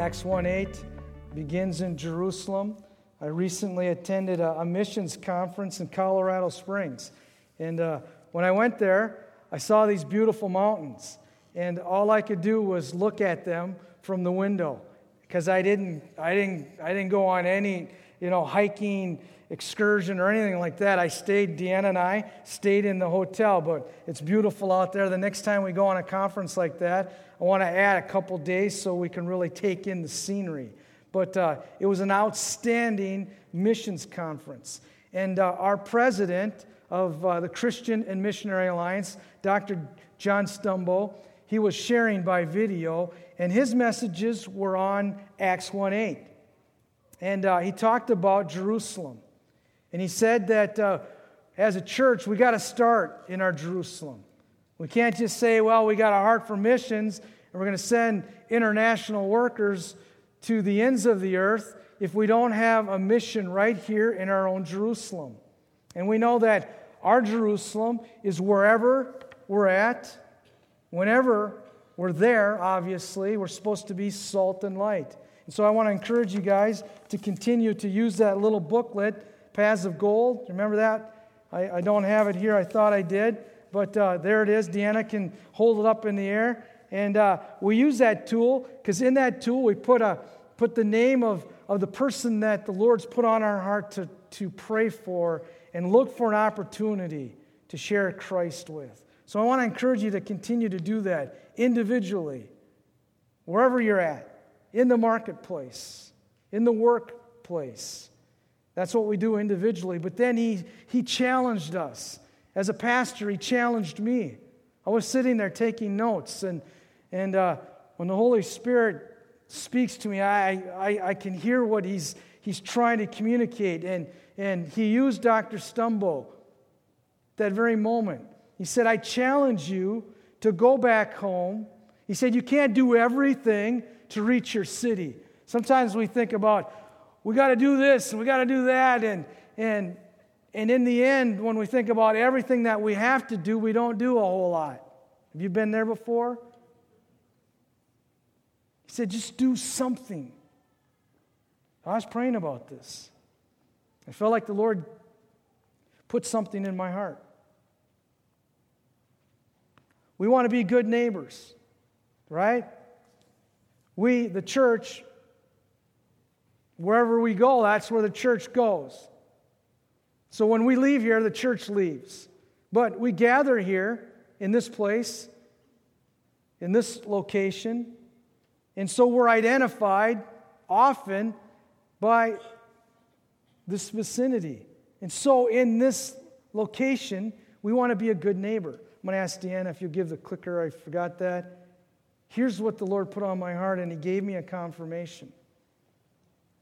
Acts 1 8 begins in Jerusalem. I recently attended a, a missions conference in Colorado Springs. And uh, when I went there, I saw these beautiful mountains. And all I could do was look at them from the window because I didn't, I, didn't, I didn't go on any you know, hiking excursion or anything like that. I stayed, Deanna and I stayed in the hotel, but it's beautiful out there. The next time we go on a conference like that, I want to add a couple days so we can really take in the scenery. But uh, it was an outstanding missions conference. And uh, our president of uh, the Christian and Missionary Alliance, Dr. John Stumbo, he was sharing by video, and his messages were on Acts 1 8. And uh, he talked about Jerusalem. And he said that uh, as a church, we got to start in our Jerusalem. We can't just say, well, we got a heart for missions and we're going to send international workers to the ends of the earth if we don't have a mission right here in our own Jerusalem. And we know that our Jerusalem is wherever we're at, whenever we're there, obviously. We're supposed to be salt and light. And so I want to encourage you guys to continue to use that little booklet paths of gold. Remember that? I, I don't have it here. I thought I did. But uh, there it is. Deanna can hold it up in the air. And uh, we use that tool because in that tool we put, a, put the name of, of the person that the Lord's put on our heart to, to pray for and look for an opportunity to share Christ with. So I want to encourage you to continue to do that individually, wherever you're at, in the marketplace, in the workplace. That's what we do individually. But then he, he challenged us. As a pastor, he challenged me. I was sitting there taking notes, and, and uh, when the Holy Spirit speaks to me, I, I, I can hear what he's, he's trying to communicate. And, and he used Dr. Stumbo that very moment. He said, I challenge you to go back home. He said, You can't do everything to reach your city. Sometimes we think about, we got to do this and we got to do that. And, and, and in the end, when we think about everything that we have to do, we don't do a whole lot. Have you been there before? He said, just do something. I was praying about this. I felt like the Lord put something in my heart. We want to be good neighbors, right? We, the church, Wherever we go, that's where the church goes. So when we leave here, the church leaves. But we gather here in this place, in this location, and so we're identified often by this vicinity. And so in this location, we want to be a good neighbor. I'm going to ask Deanna if you'll give the clicker. I forgot that. Here's what the Lord put on my heart, and He gave me a confirmation.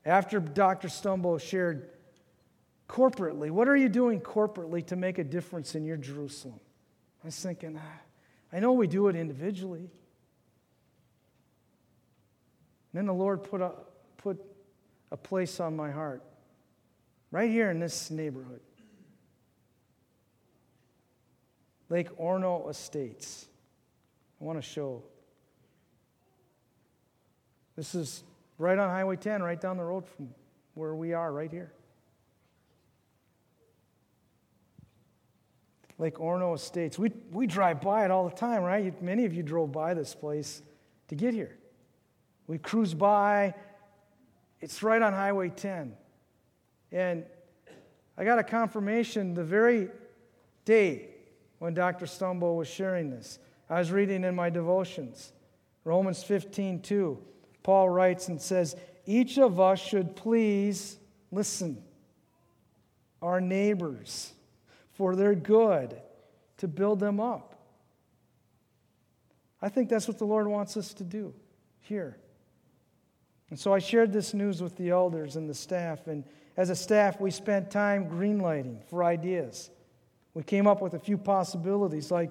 After Dr. Stumbo shared corporately, what are you doing corporately to make a difference in your Jerusalem? I was thinking, ah, I know we do it individually. And then the Lord put a, put a place on my heart right here in this neighborhood Lake Orono Estates. I want to show. This is right on Highway 10, right down the road from where we are, right here. Lake Orono Estates. We, we drive by it all the time, right? Many of you drove by this place to get here. We cruise by. It's right on Highway 10. And I got a confirmation the very day when Dr. Stumbo was sharing this. I was reading in my devotions Romans 15 2. Paul writes and says, Each of us should please listen, our neighbors, for their good, to build them up. I think that's what the Lord wants us to do here. And so I shared this news with the elders and the staff. And as a staff, we spent time greenlighting for ideas. We came up with a few possibilities, like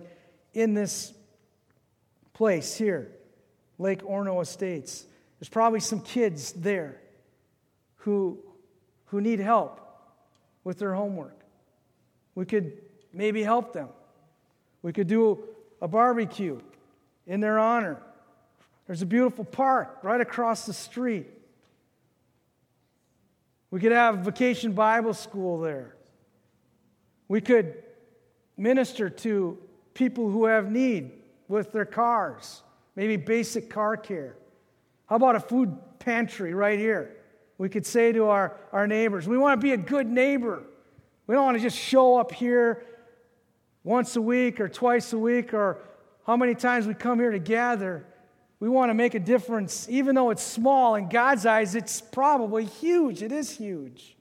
in this place here, Lake Orono Estates. There's probably some kids there who, who need help with their homework. We could maybe help them. We could do a barbecue in their honor There's a beautiful park right across the street. We could have vacation Bible school there. We could minister to people who have need with their cars, maybe basic car care. How about a food pantry right here? We could say to our, our neighbors, we want to be a good neighbor. We don't want to just show up here once a week or twice a week or how many times we come here to gather. We want to make a difference, even though it's small. In God's eyes, it's probably huge. It is huge.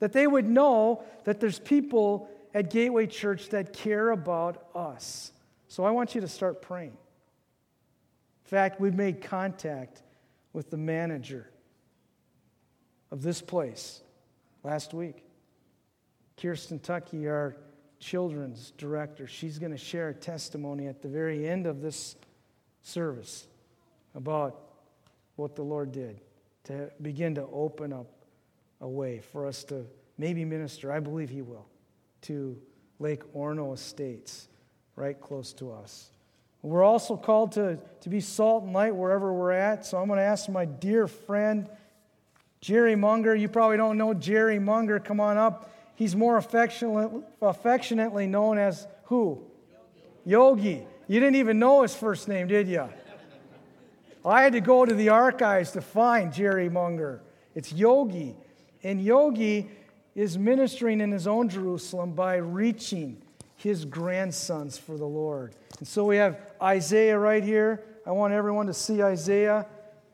That they would know that there's people at Gateway Church that care about us. So I want you to start praying. In fact, we've made contact with the manager of this place last week. Kirsten Tucky, our children's director, she's going to share a testimony at the very end of this service about what the Lord did to begin to open up a way for us to maybe minister. I believe He will to Lake Orono Estates, right close to us. We're also called to, to be salt and light wherever we're at. So I'm going to ask my dear friend, Jerry Munger. You probably don't know Jerry Munger. Come on up. He's more affectionately, affectionately known as who? Yogi. Yogi. You didn't even know his first name, did you? I had to go to the archives to find Jerry Munger. It's Yogi. And Yogi is ministering in his own Jerusalem by reaching his grandsons for the Lord. And so we have Isaiah right here. I want everyone to see Isaiah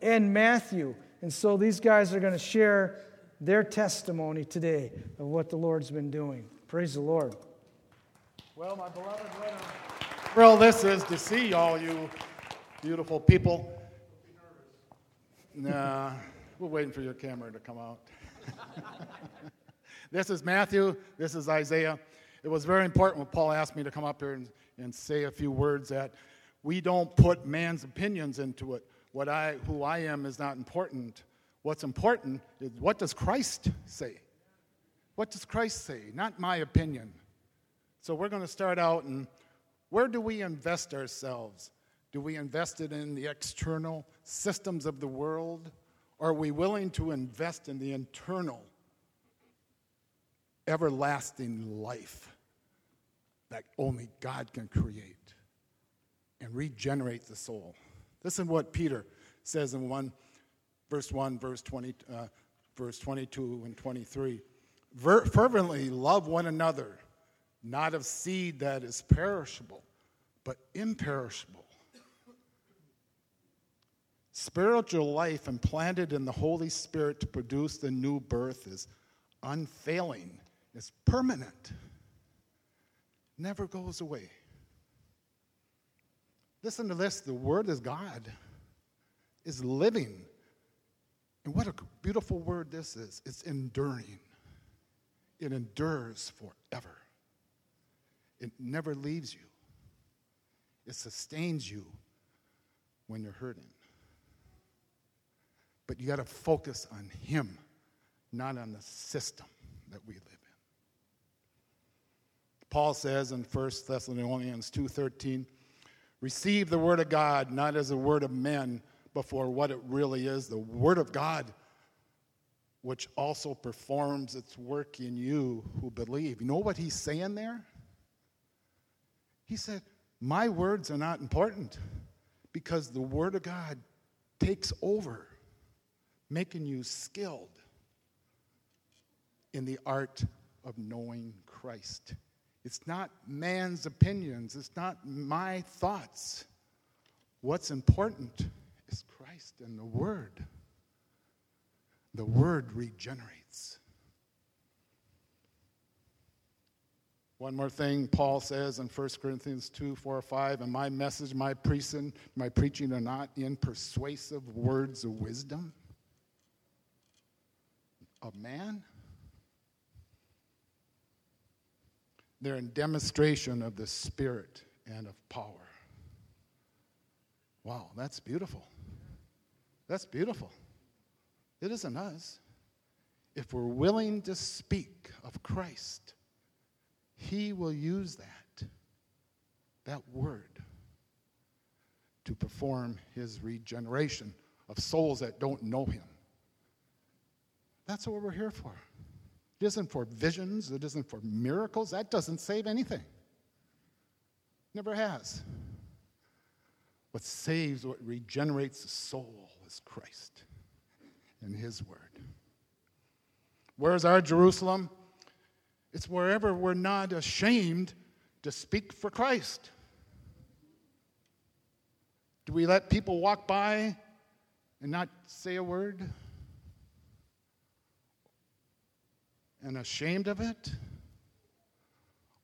and Matthew. And so these guys are going to share their testimony today of what the Lord's been doing. Praise the Lord. Well, my beloved, what a thrill this is to see all you beautiful people. Nah, we're waiting for your camera to come out. This is Matthew. This is Isaiah. It was very important when Paul asked me to come up here and, and say a few words that we don't put man's opinions into it. What I, who I am is not important. What's important is what does Christ say? What does Christ say? Not my opinion. So we're going to start out and where do we invest ourselves? Do we invest it in the external systems of the world? Or are we willing to invest in the internal everlasting life that only God can create and regenerate the soul. Listen to what Peter says in 1 verse 1 verse 20 uh, verse 22 and 23 Ver- fervently love one another not of seed that is perishable but imperishable. Spiritual life implanted in the holy spirit to produce the new birth is unfailing is permanent, never goes away. Listen to this the Word is God, is living. And what a beautiful word this is it's enduring, it endures forever. It never leaves you, it sustains you when you're hurting. But you got to focus on Him, not on the system that we live. Paul says in 1 Thessalonians 2:13, receive the word of God not as a word of men, but for what it really is, the word of God which also performs its work in you who believe. You know what he's saying there? He said, "My words are not important because the word of God takes over, making you skilled in the art of knowing Christ." It's not man's opinions, it's not my thoughts. What's important is Christ and the Word. The Word regenerates. One more thing Paul says in 1 Corinthians 2 4 5, and my message, my preaching, my preaching are not in persuasive words of wisdom of man They're in demonstration of the Spirit and of power. Wow, that's beautiful. That's beautiful. It isn't us. If we're willing to speak of Christ, He will use that, that word, to perform his regeneration of souls that don't know him. That's what we're here for. It isn't for visions, it isn't for miracles. That doesn't save anything. Never has. What saves, what regenerates the soul is Christ and His Word. Where's our Jerusalem? It's wherever we're not ashamed to speak for Christ. Do we let people walk by and not say a word? And ashamed of it?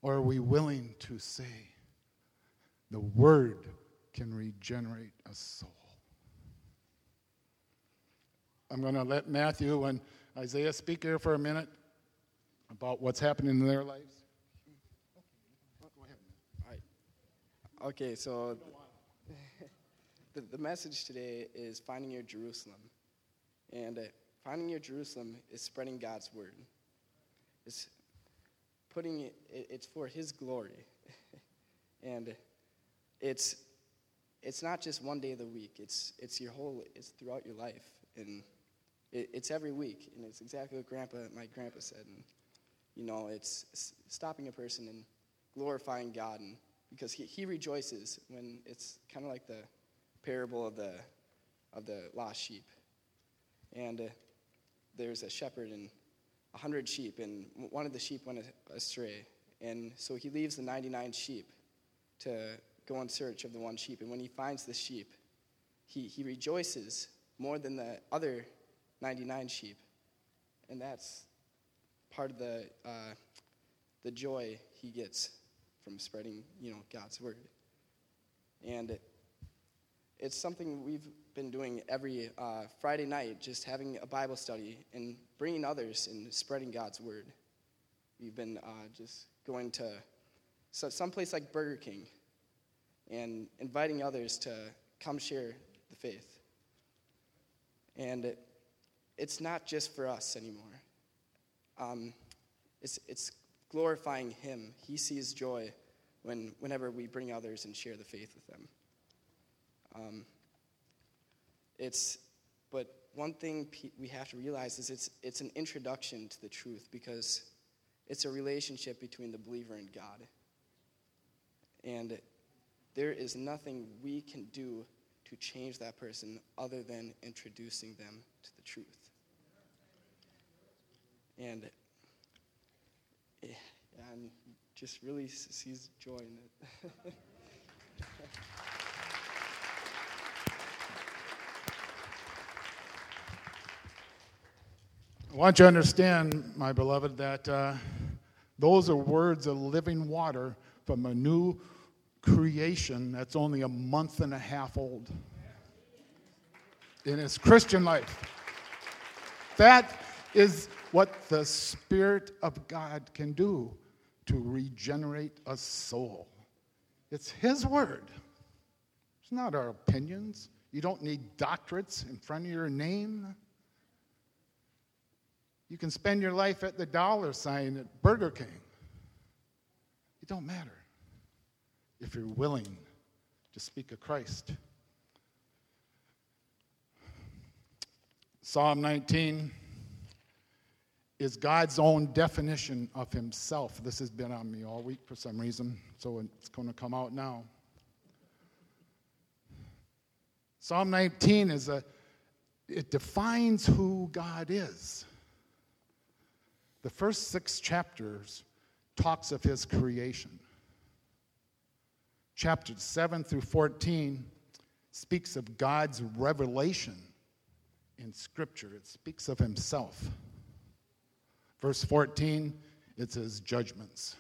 Or are we willing to say, the word can regenerate a soul? I'm going to let Matthew and Isaiah speak here for a minute about what's happening in their lives. Okay, so the, the message today is finding your Jerusalem. And uh, finding your Jerusalem is spreading God's word. It's putting it, it's for His glory. and it's, it's not just one day of the week, it's, it's your whole, it's throughout your life. And it, it's every week. And it's exactly what grandpa, my grandpa said. And, you know, it's stopping a person and glorifying God and because he, he rejoices when it's kind of like the parable of the, of the lost sheep. And uh, there's a shepherd and a hundred sheep, and one of the sheep went astray. And so he leaves the 99 sheep to go in search of the one sheep. And when he finds the sheep, he, he rejoices more than the other 99 sheep. And that's part of the, uh, the joy he gets from spreading, you know, God's word. And it, it's something we've been doing every uh, Friday night, just having a Bible study and bringing others and spreading God's word. We've been uh, just going to so someplace like Burger King and inviting others to come share the faith. And it, it's not just for us anymore. Um, it's, it's glorifying Him. He sees joy when, whenever we bring others and share the faith with them. Um, it's, but one thing we have to realize is it's, it's an introduction to the truth because it's a relationship between the believer and God. And there is nothing we can do to change that person other than introducing them to the truth. And eh, and just really sees joy in it. I want you to understand, my beloved, that uh, those are words of living water from a new creation that's only a month and a half old in his Christian life. That is what the Spirit of God can do to regenerate a soul. It's His Word, it's not our opinions. You don't need doctorates in front of your name. You can spend your life at the dollar sign at Burger King. It don't matter if you're willing to speak of Christ. Psalm 19 is God's own definition of himself. This has been on me all week for some reason, so it's going to come out now. Psalm 19 is a it defines who God is. The first 6 chapters talks of his creation. Chapters 7 through 14 speaks of God's revelation in scripture. It speaks of himself. Verse 14, it says judgments.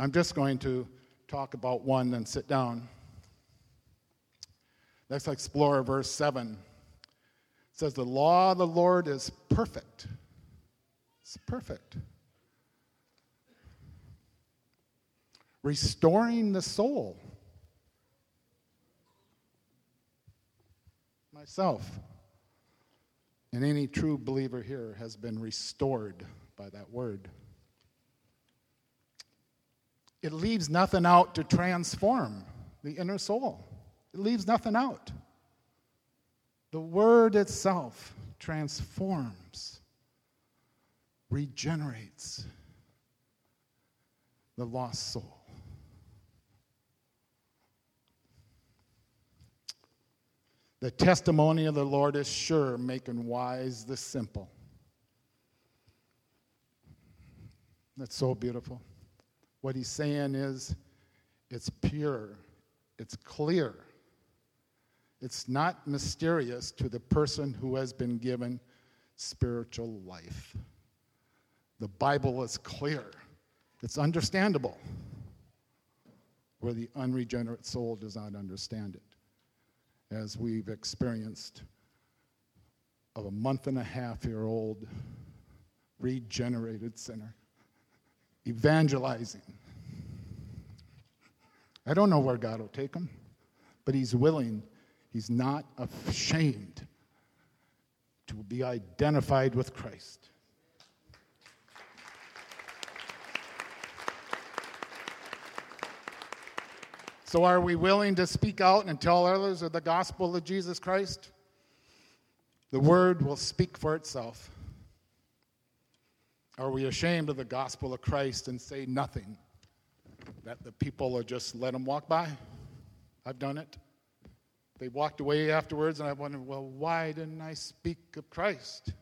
I'm just going to talk about one, then sit down. Let's explore verse 7. Says, The law of the Lord is perfect. It's perfect. Restoring the soul. Myself. And any true believer here has been restored by that word. It leaves nothing out to transform the inner soul. It leaves nothing out. The word itself transforms, regenerates the lost soul. The testimony of the Lord is sure, making wise the simple. That's so beautiful. What he's saying is it's pure, it's clear, it's not mysterious to the person who has been given spiritual life. The Bible is clear, it's understandable, where the unregenerate soul does not understand it as we've experienced of a month and a half year old regenerated sinner evangelizing. I don't know where God will take him, but he's willing, he's not ashamed to be identified with Christ. So, are we willing to speak out and tell others of the gospel of Jesus Christ? The word will speak for itself. Are we ashamed of the gospel of Christ and say nothing? That the people will just let them walk by? I've done it. They walked away afterwards, and I wondered, well, why didn't I speak of Christ?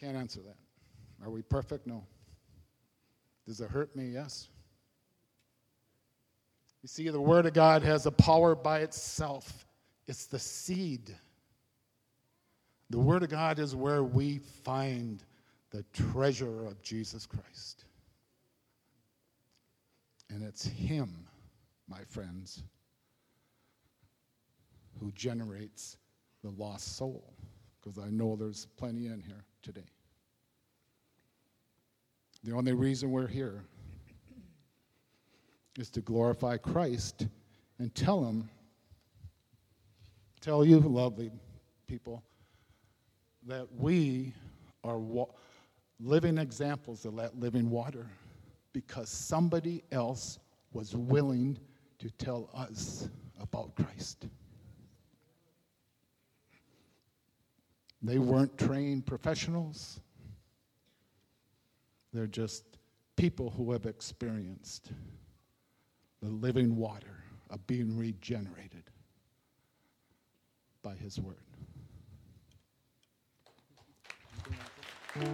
Can't answer that. Are we perfect? No. Does it hurt me? Yes. You see, the Word of God has a power by itself, it's the seed. The Word of God is where we find the treasure of Jesus Christ. And it's Him, my friends, who generates the lost soul, because I know there's plenty in here today. The only reason we're here is to glorify Christ and tell Him, tell you, lovely people, that we are wa- living examples of that living water because somebody else was willing to tell us about Christ. They weren't trained professionals. They're just people who have experienced the living water of being regenerated by His Word. May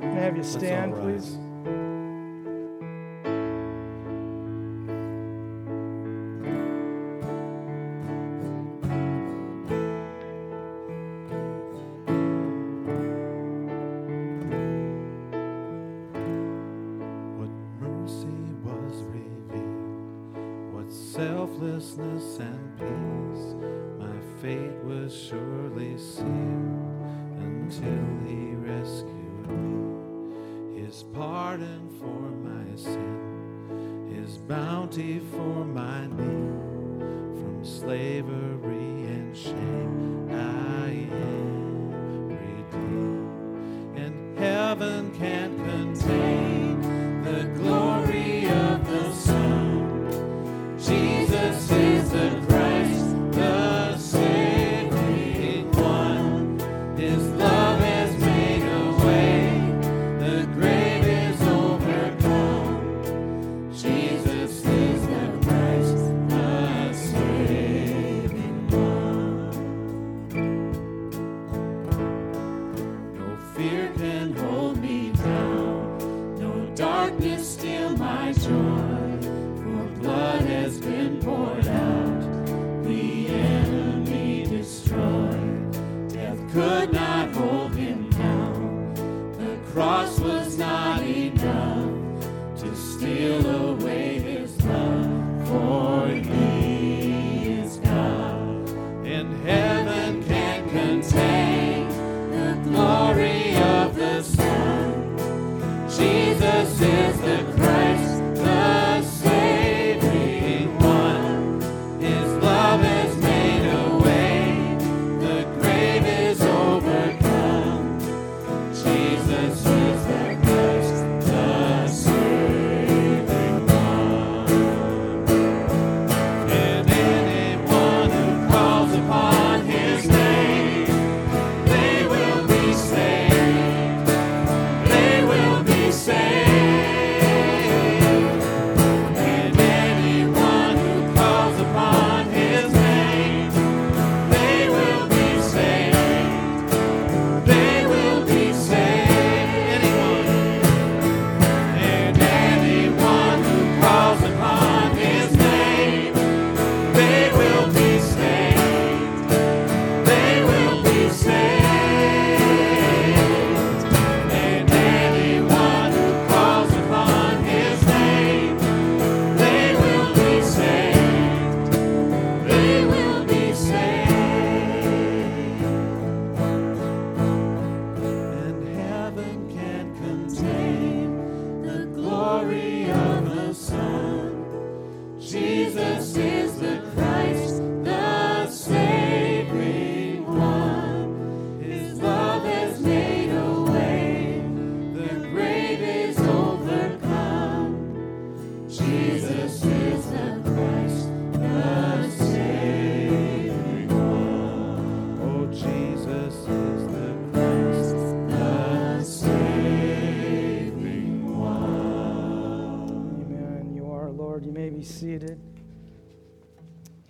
I have you stand, please?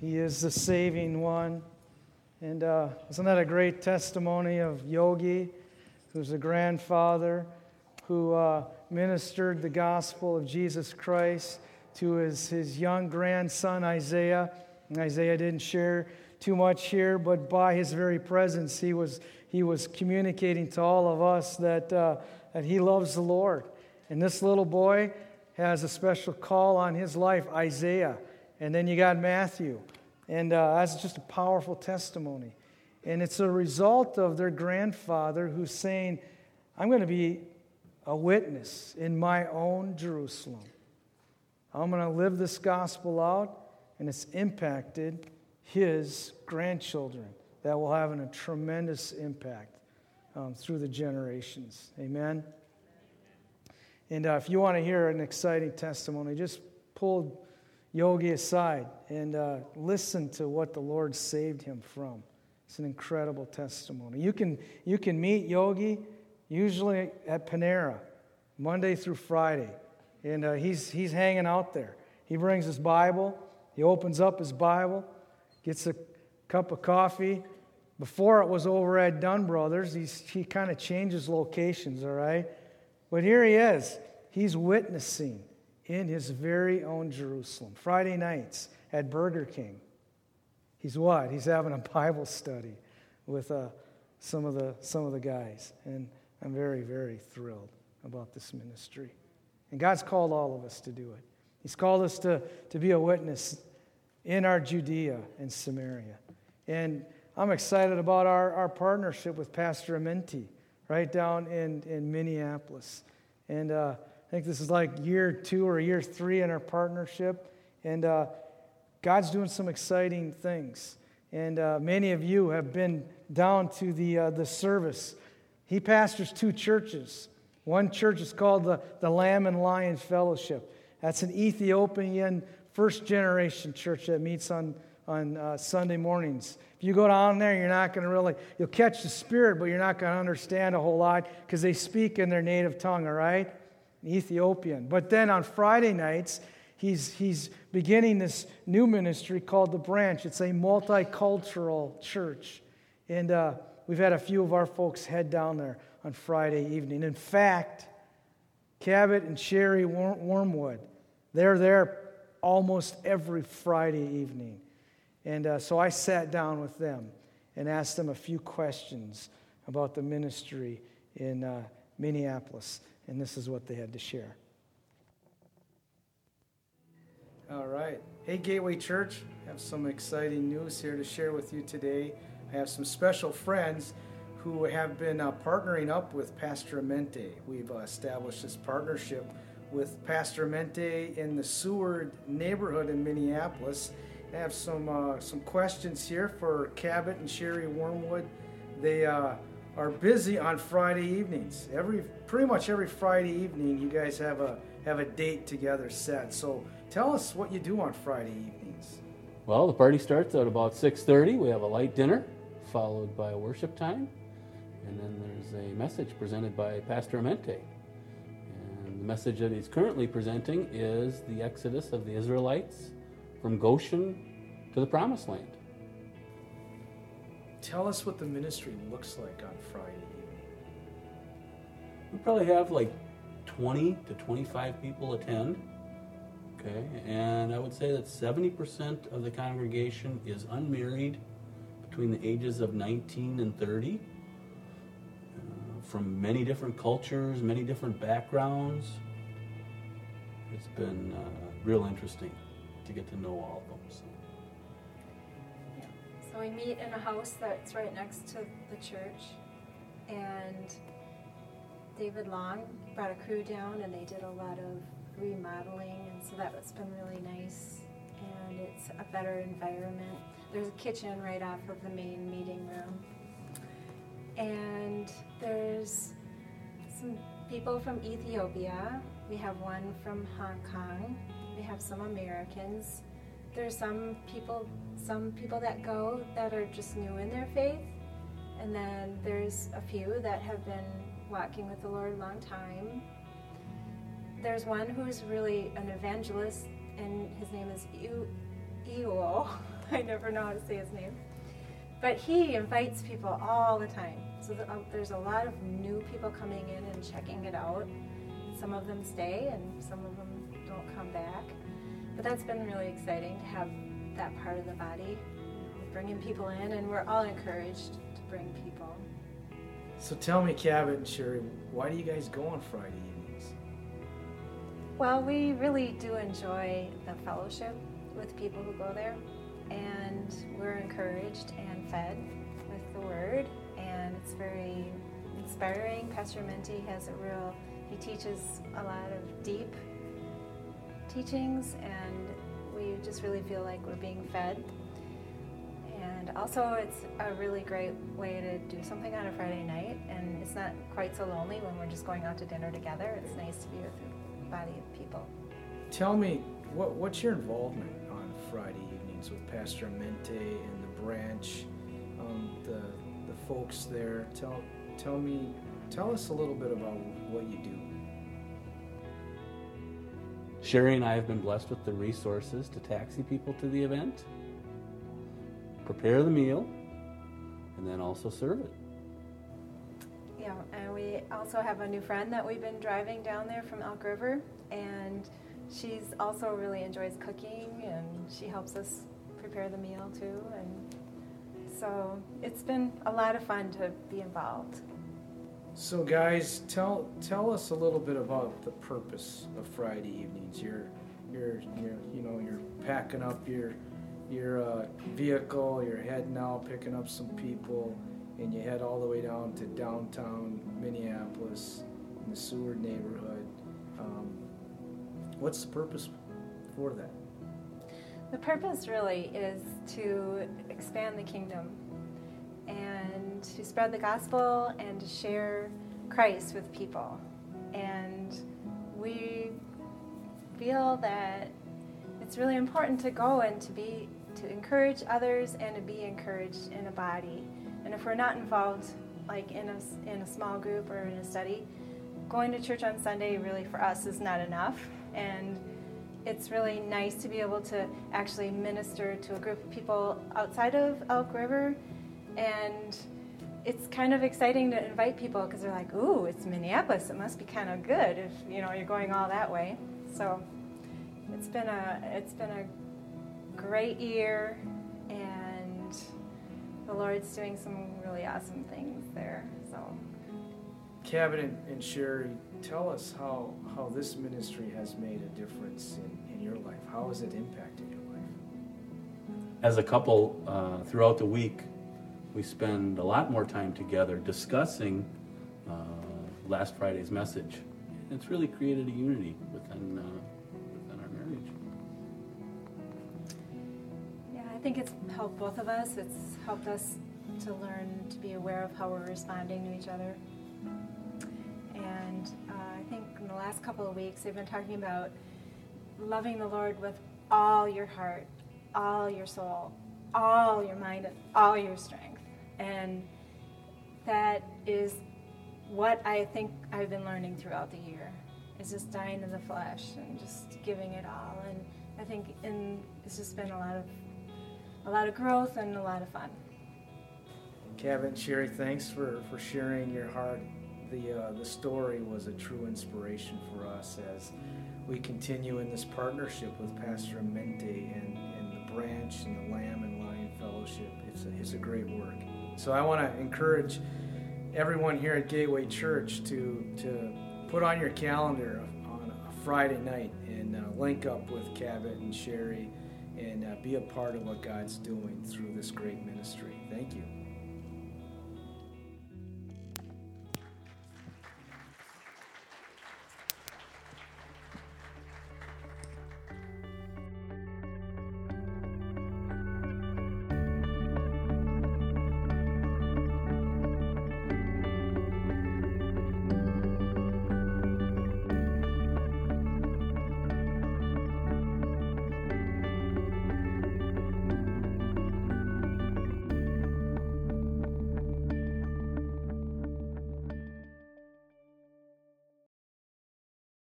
He is the saving one. And uh, isn't that a great testimony of Yogi, who's a grandfather who uh, ministered the gospel of Jesus Christ to his, his young grandson Isaiah? And Isaiah didn't share too much here, but by his very presence, he was, he was communicating to all of us that, uh, that he loves the Lord. And this little boy has a special call on his life, Isaiah. And then you got Matthew. And uh, that's just a powerful testimony. And it's a result of their grandfather who's saying, I'm going to be a witness in my own Jerusalem. I'm going to live this gospel out, and it's impacted his grandchildren that will have a tremendous impact um, through the generations. Amen. And uh, if you want to hear an exciting testimony, just pull Yogi aside and uh, listen to what the Lord saved him from. It's an incredible testimony. You can, you can meet Yogi usually at Panera, Monday through Friday. And uh, he's, he's hanging out there. He brings his Bible, he opens up his Bible, gets a cup of coffee. Before it was over at Dunn Brothers, he's, he kind of changes locations, all right? But here he is. He's witnessing in his very own Jerusalem. Friday nights at Burger King. He's what? He's having a Bible study with uh, some, of the, some of the guys. And I'm very, very thrilled about this ministry. And God's called all of us to do it. He's called us to, to be a witness in our Judea and Samaria. And I'm excited about our, our partnership with Pastor Amenti right down in, in Minneapolis. And uh, I think this is like year two or year three in our partnership. And uh, God's doing some exciting things. And uh, many of you have been down to the, uh, the service. He pastors two churches. One church is called the, the Lamb and Lion Fellowship. That's an Ethiopian first generation church that meets on, on uh, Sunday mornings. If you go down there, you're not going to really, you'll catch the spirit, but you're not going to understand a whole lot because they speak in their native tongue, all right? Ethiopian. But then on Friday nights, he's, he's beginning this new ministry called The Branch. It's a multicultural church. And uh, we've had a few of our folks head down there on Friday evening. In fact, Cabot and Sherry Wormwood, they're there almost every Friday evening. And uh, so I sat down with them and asked them a few questions about the ministry in uh, Minneapolis. And this is what they had to share. All right. Hey, Gateway Church. I have some exciting news here to share with you today. I have some special friends who have been uh, partnering up with Pastor Amente. We've uh, established this partnership with Pastor Mente in the Seward neighborhood in Minneapolis. I have some uh, some questions here for Cabot and Sherry Wormwood. They uh, are busy on Friday evenings. Every pretty much every Friday evening, you guys have a have a date together set. So tell us what you do on Friday evenings. Well, the party starts at about 6:30. We have a light dinner, followed by a worship time, and then there's a message presented by Pastor Amente. And the message that he's currently presenting is the exodus of the Israelites from Goshen to the Promised Land. Tell us what the ministry looks like on Friday evening. We probably have like 20 to 25 people attend. Okay, and I would say that 70% of the congregation is unmarried between the ages of 19 and 30 uh, from many different cultures, many different backgrounds. It's been uh, real interesting to get to know all of them. So. So we meet in a house that's right next to the church, and David Long brought a crew down, and they did a lot of remodeling, and so that's been really nice. And it's a better environment. There's a kitchen right off of the main meeting room, and there's some people from Ethiopia. We have one from Hong Kong, we have some Americans. There's some people, some people that go that are just new in their faith, and then there's a few that have been walking with the Lord a long time. There's one who's really an evangelist and his name is Iwo. I never know how to say his name. But he invites people all the time. So uh, there's a lot of new people coming in and checking it out. Some of them stay and some of them don't come back. But that's been really exciting to have that part of the body, bringing people in, and we're all encouraged to bring people. So tell me, Cabot and Sherry, why do you guys go on Friday evenings? Well, we really do enjoy the fellowship with people who go there, and we're encouraged and fed with the Word, and it's very inspiring. Pastor Menti has a real, he teaches a lot of deep teachings, and we just really feel like we're being fed. And also, it's a really great way to do something on a Friday night, and it's not quite so lonely when we're just going out to dinner together. It's nice to be with a body of people. Tell me, what, what's your involvement on Friday evenings with Pastor Mente and the branch, um, the, the folks there? Tell, tell me, tell us a little bit about what you do. Sherry and I have been blessed with the resources to taxi people to the event, prepare the meal, and then also serve it. Yeah, and we also have a new friend that we've been driving down there from Elk River, and she's also really enjoys cooking, and she helps us prepare the meal too, and so it's been a lot of fun to be involved. So, guys, tell tell us a little bit about the purpose of Friday evenings. You're you're you're you know you're packing up your your uh, vehicle. You're heading out, picking up some people, and you head all the way down to downtown Minneapolis in the Seward neighborhood. Um, what's the purpose for that? The purpose really is to expand the kingdom to spread the gospel and to share Christ with people. And we feel that it's really important to go and to be to encourage others and to be encouraged in a body. And if we're not involved like in a, in a small group or in a study, going to church on Sunday really for us is not enough. And it's really nice to be able to actually minister to a group of people outside of Elk River and it's kind of exciting to invite people because they're like, "Ooh, it's Minneapolis. It must be kind of good if you know you're going all that way." So it's been a it's been a great year, and the Lord's doing some really awesome things there. So, Cabot and, and Sherry, tell us how how this ministry has made a difference in, in your life. How has it impacted your life? As a couple, uh, throughout the week, we spend a lot more time together discussing uh, last Friday's message. It's really created a unity within, uh, within our marriage. Yeah, I think it's helped both of us. It's helped us to learn to be aware of how we're responding to each other. And uh, I think in the last couple of weeks, they've been talking about loving the Lord with all your heart, all your soul, all your mind, and all your strength. And that is what I think I've been learning throughout the year is just dying to the flesh and just giving it all. And I think in, it's just been a lot of a lot of growth and a lot of fun. Kevin, Sherry, thanks for, for sharing your heart. The, uh, the story was a true inspiration for us as we continue in this partnership with Pastor Mente and, and the branch and the Lamb and Lion Fellowship. It's a, it's a great work. So I want to encourage everyone here at Gateway Church to, to put on your calendar on a Friday night and uh, link up with Cabot and Sherry and uh, be a part of what God's doing through this great ministry. Thank you.